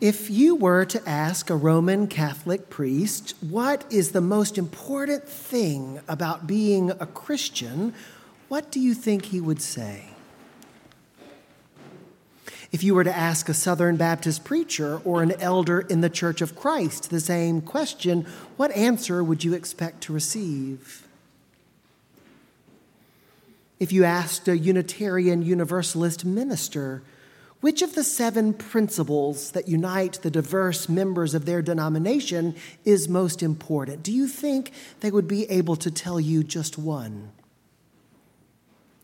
If you were to ask a Roman Catholic priest what is the most important thing about being a Christian, what do you think he would say? If you were to ask a Southern Baptist preacher or an elder in the Church of Christ the same question, what answer would you expect to receive? If you asked a Unitarian Universalist minister, which of the seven principles that unite the diverse members of their denomination is most important? Do you think they would be able to tell you just one?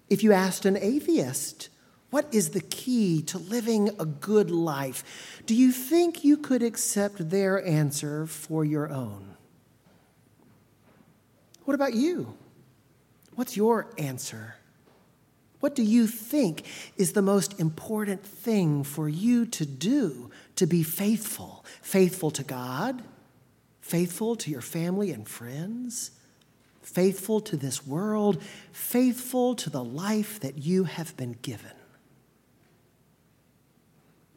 If you asked an atheist, what is the key to living a good life? Do you think you could accept their answer for your own? What about you? What's your answer? What do you think is the most important thing for you to do to be faithful? Faithful to God, faithful to your family and friends, faithful to this world, faithful to the life that you have been given.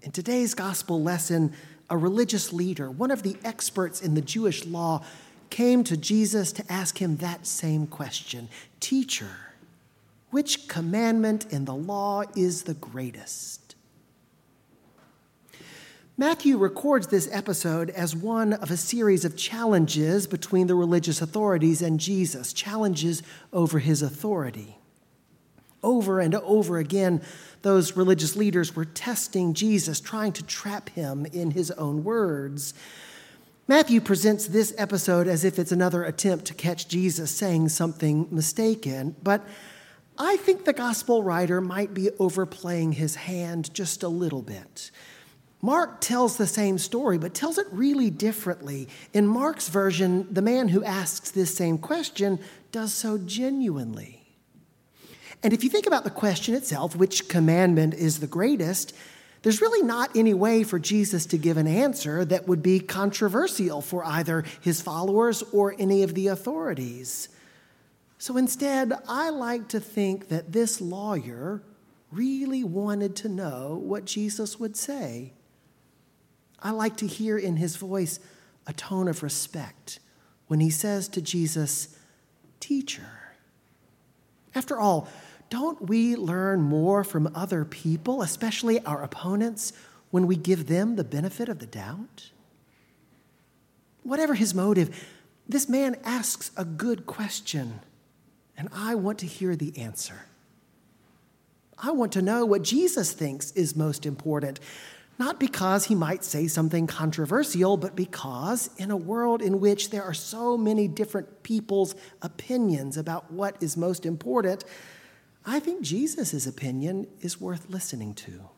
In today's gospel lesson, a religious leader, one of the experts in the Jewish law, came to Jesus to ask him that same question Teacher, which commandment in the law is the greatest? Matthew records this episode as one of a series of challenges between the religious authorities and Jesus, challenges over his authority. Over and over again, those religious leaders were testing Jesus, trying to trap him in his own words. Matthew presents this episode as if it's another attempt to catch Jesus saying something mistaken, but I think the gospel writer might be overplaying his hand just a little bit. Mark tells the same story, but tells it really differently. In Mark's version, the man who asks this same question does so genuinely. And if you think about the question itself, which commandment is the greatest, there's really not any way for Jesus to give an answer that would be controversial for either his followers or any of the authorities. So instead, I like to think that this lawyer really wanted to know what Jesus would say. I like to hear in his voice a tone of respect when he says to Jesus, Teacher. After all, don't we learn more from other people, especially our opponents, when we give them the benefit of the doubt? Whatever his motive, this man asks a good question and I want to hear the answer. I want to know what Jesus thinks is most important, not because he might say something controversial, but because in a world in which there are so many different people's opinions about what is most important, I think Jesus' opinion is worth listening to.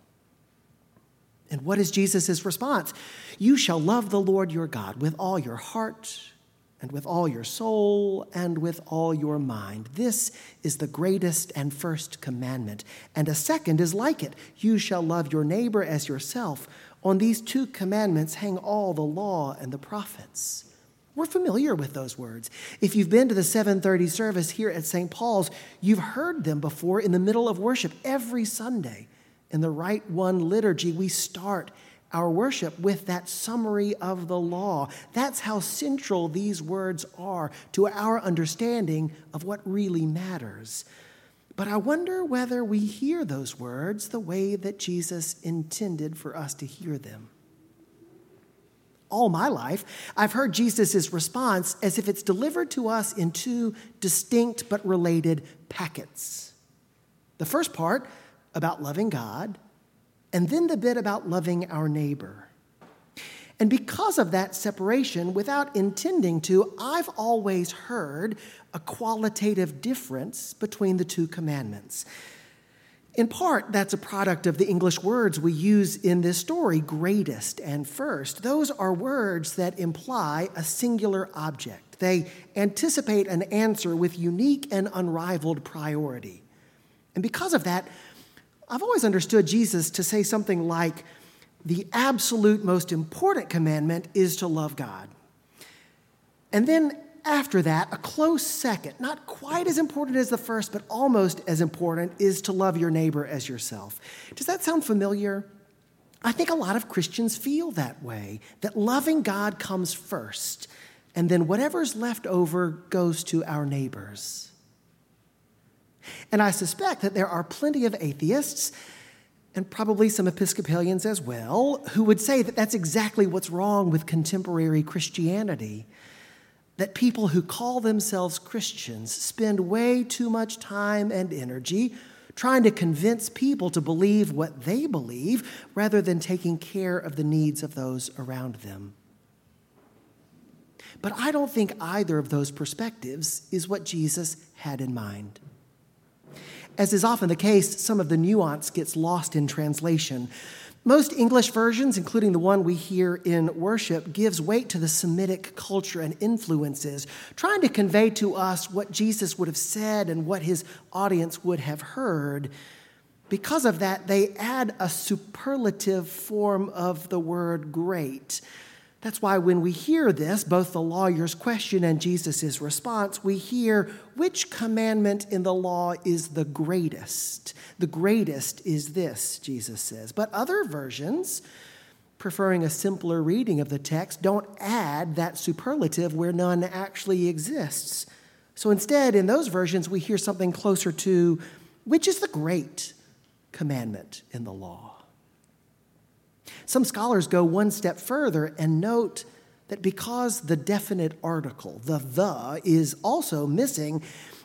And what is Jesus' response? You shall love the Lord your God with all your heart and with all your soul and with all your mind. This is the greatest and first commandment. And a second is like it you shall love your neighbor as yourself. On these two commandments hang all the law and the prophets. We're familiar with those words. If you've been to the 7:30 service here at St. Paul's, you've heard them before in the middle of worship every Sunday. In the Rite One liturgy, we start our worship with that summary of the law. That's how central these words are to our understanding of what really matters. But I wonder whether we hear those words the way that Jesus intended for us to hear them. All my life, I've heard Jesus' response as if it's delivered to us in two distinct but related packets. The first part about loving God, and then the bit about loving our neighbor. And because of that separation, without intending to, I've always heard a qualitative difference between the two commandments. In part, that's a product of the English words we use in this story greatest and first. Those are words that imply a singular object, they anticipate an answer with unique and unrivaled priority. And because of that, I've always understood Jesus to say something like, the absolute most important commandment is to love God. And then after that, a close second, not quite as important as the first, but almost as important, is to love your neighbor as yourself. Does that sound familiar? I think a lot of Christians feel that way, that loving God comes first, and then whatever's left over goes to our neighbors. And I suspect that there are plenty of atheists, and probably some Episcopalians as well, who would say that that's exactly what's wrong with contemporary Christianity. That people who call themselves Christians spend way too much time and energy trying to convince people to believe what they believe rather than taking care of the needs of those around them. But I don't think either of those perspectives is what Jesus had in mind. As is often the case, some of the nuance gets lost in translation. Most English versions, including the one we hear in worship, gives weight to the Semitic culture and influences, trying to convey to us what Jesus would have said and what his audience would have heard. Because of that, they add a superlative form of the word great that's why when we hear this, both the lawyer's question and Jesus' response, we hear which commandment in the law is the greatest. The greatest is this, Jesus says. But other versions, preferring a simpler reading of the text, don't add that superlative where none actually exists. So instead, in those versions, we hear something closer to which is the great commandment in the law. Some scholars go one step further and note that because the definite article, the the, is also missing,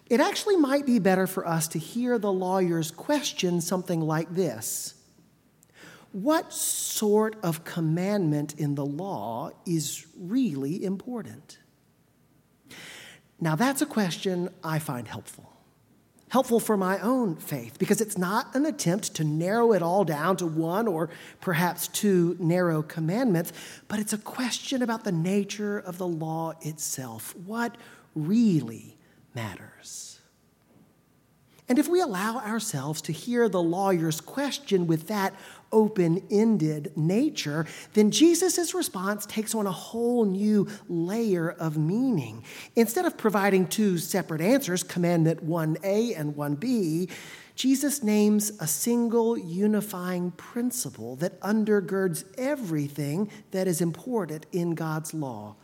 it actually might be better for us to hear the lawyer's question something like this What sort of commandment in the law is really important? Now, that's a question I find helpful helpful for my own faith because it's not an attempt to narrow it all down to one or perhaps two narrow commandments, but it's a question about the nature of the law itself. What really matters? And if we allow ourselves to hear the lawyer's question with that open ended nature, then Jesus' response takes on a whole new layer of meaning. Instead of providing two separate answers, commandment 1a and 1b, Jesus names a single unifying principle that undergirds everything that is important in God's law.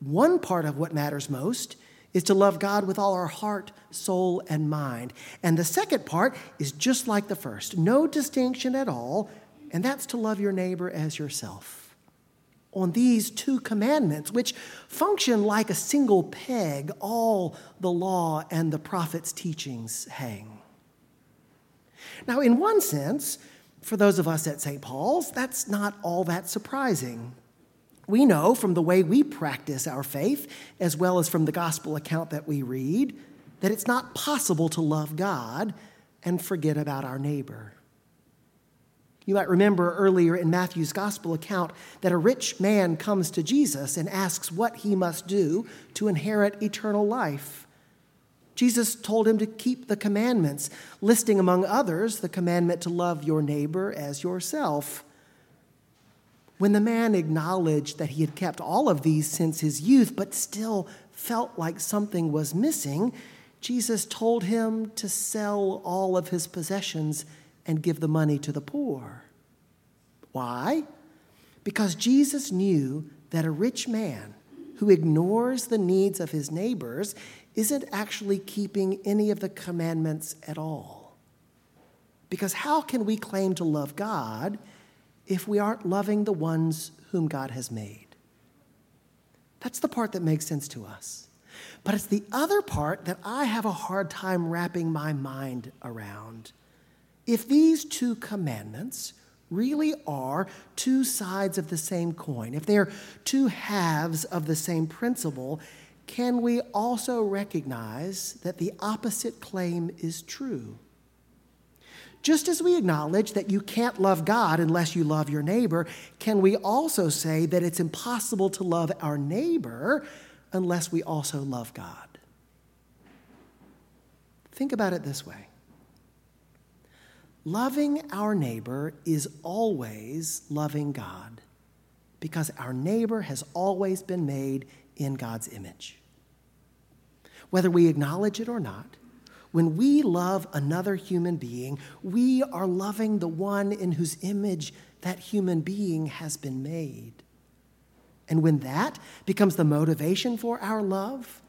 One part of what matters most is to love God with all our heart, soul, and mind. And the second part is just like the first no distinction at all, and that's to love your neighbor as yourself. On these two commandments, which function like a single peg, all the law and the prophet's teachings hang. Now, in one sense, for those of us at St. Paul's, that's not all that surprising. We know from the way we practice our faith, as well as from the gospel account that we read, that it's not possible to love God and forget about our neighbor. You might remember earlier in Matthew's gospel account that a rich man comes to Jesus and asks what he must do to inherit eternal life. Jesus told him to keep the commandments, listing among others the commandment to love your neighbor as yourself. When the man acknowledged that he had kept all of these since his youth, but still felt like something was missing, Jesus told him to sell all of his possessions and give the money to the poor. Why? Because Jesus knew that a rich man who ignores the needs of his neighbors isn't actually keeping any of the commandments at all. Because how can we claim to love God if we aren't loving the ones whom God has made. That's the part that makes sense to us. But it's the other part that I have a hard time wrapping my mind around. If these two commandments really are two sides of the same coin, if they're two halves of the same principle, can we also recognize that the opposite claim is true? Just as we acknowledge that you can't love God unless you love your neighbor, can we also say that it's impossible to love our neighbor unless we also love God? Think about it this way loving our neighbor is always loving God because our neighbor has always been made in God's image. Whether we acknowledge it or not, When we love another human being, we are loving the one in whose image that human being has been made. And when that becomes the motivation for our love,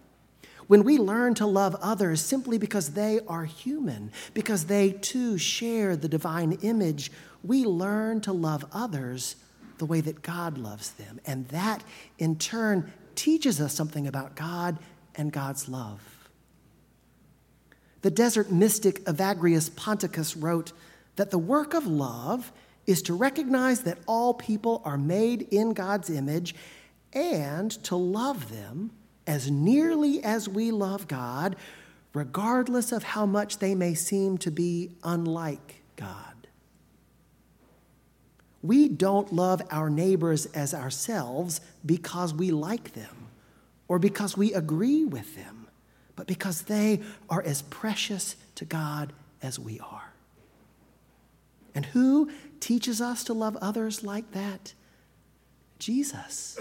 when we learn to love others simply because they are human, because they too share the divine image, we learn to love others the way that God loves them. And that, in turn, teaches us something about God and God's love. The desert mystic Evagrius Ponticus wrote that the work of love is to recognize that all people are made in God's image and to love them as nearly as we love God, regardless of how much they may seem to be unlike God. We don't love our neighbors as ourselves because we like them or because we agree with them, but because they are as precious to God as we are. And who teaches us to love others like that? Jesus.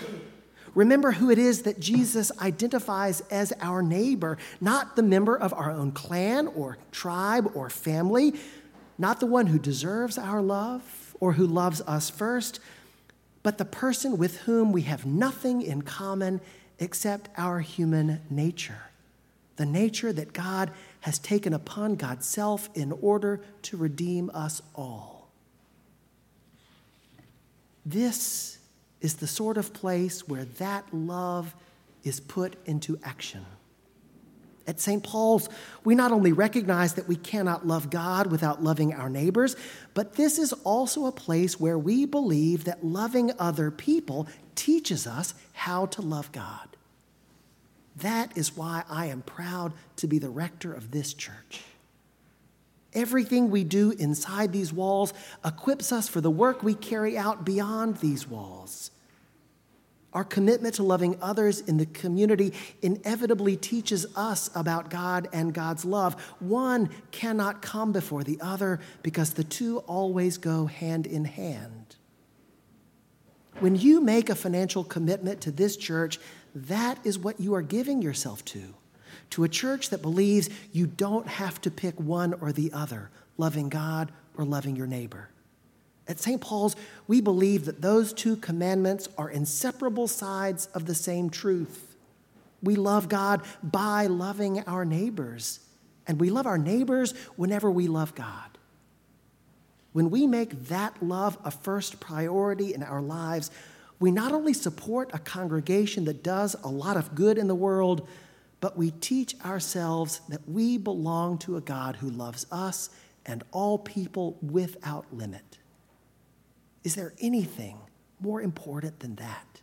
Remember who it is that Jesus identifies as our neighbor, not the member of our own clan or tribe or family, not the one who deserves our love or who loves us first, but the person with whom we have nothing in common except our human nature, the nature that God has taken upon God's self in order to redeem us all. This is the sort of place where that love is put into action. At St. Paul's, we not only recognize that we cannot love God without loving our neighbors, but this is also a place where we believe that loving other people teaches us how to love God. That is why I am proud to be the rector of this church. Everything we do inside these walls equips us for the work we carry out beyond these walls. Our commitment to loving others in the community inevitably teaches us about God and God's love. One cannot come before the other because the two always go hand in hand. When you make a financial commitment to this church, that is what you are giving yourself to to a church that believes you don't have to pick one or the other, loving God or loving your neighbor. At St. Paul's, we believe that those two commandments are inseparable sides of the same truth. We love God by loving our neighbors, and we love our neighbors whenever we love God. When we make that love a first priority in our lives, we not only support a congregation that does a lot of good in the world, but we teach ourselves that we belong to a God who loves us and all people without limit. Is there anything more important than that?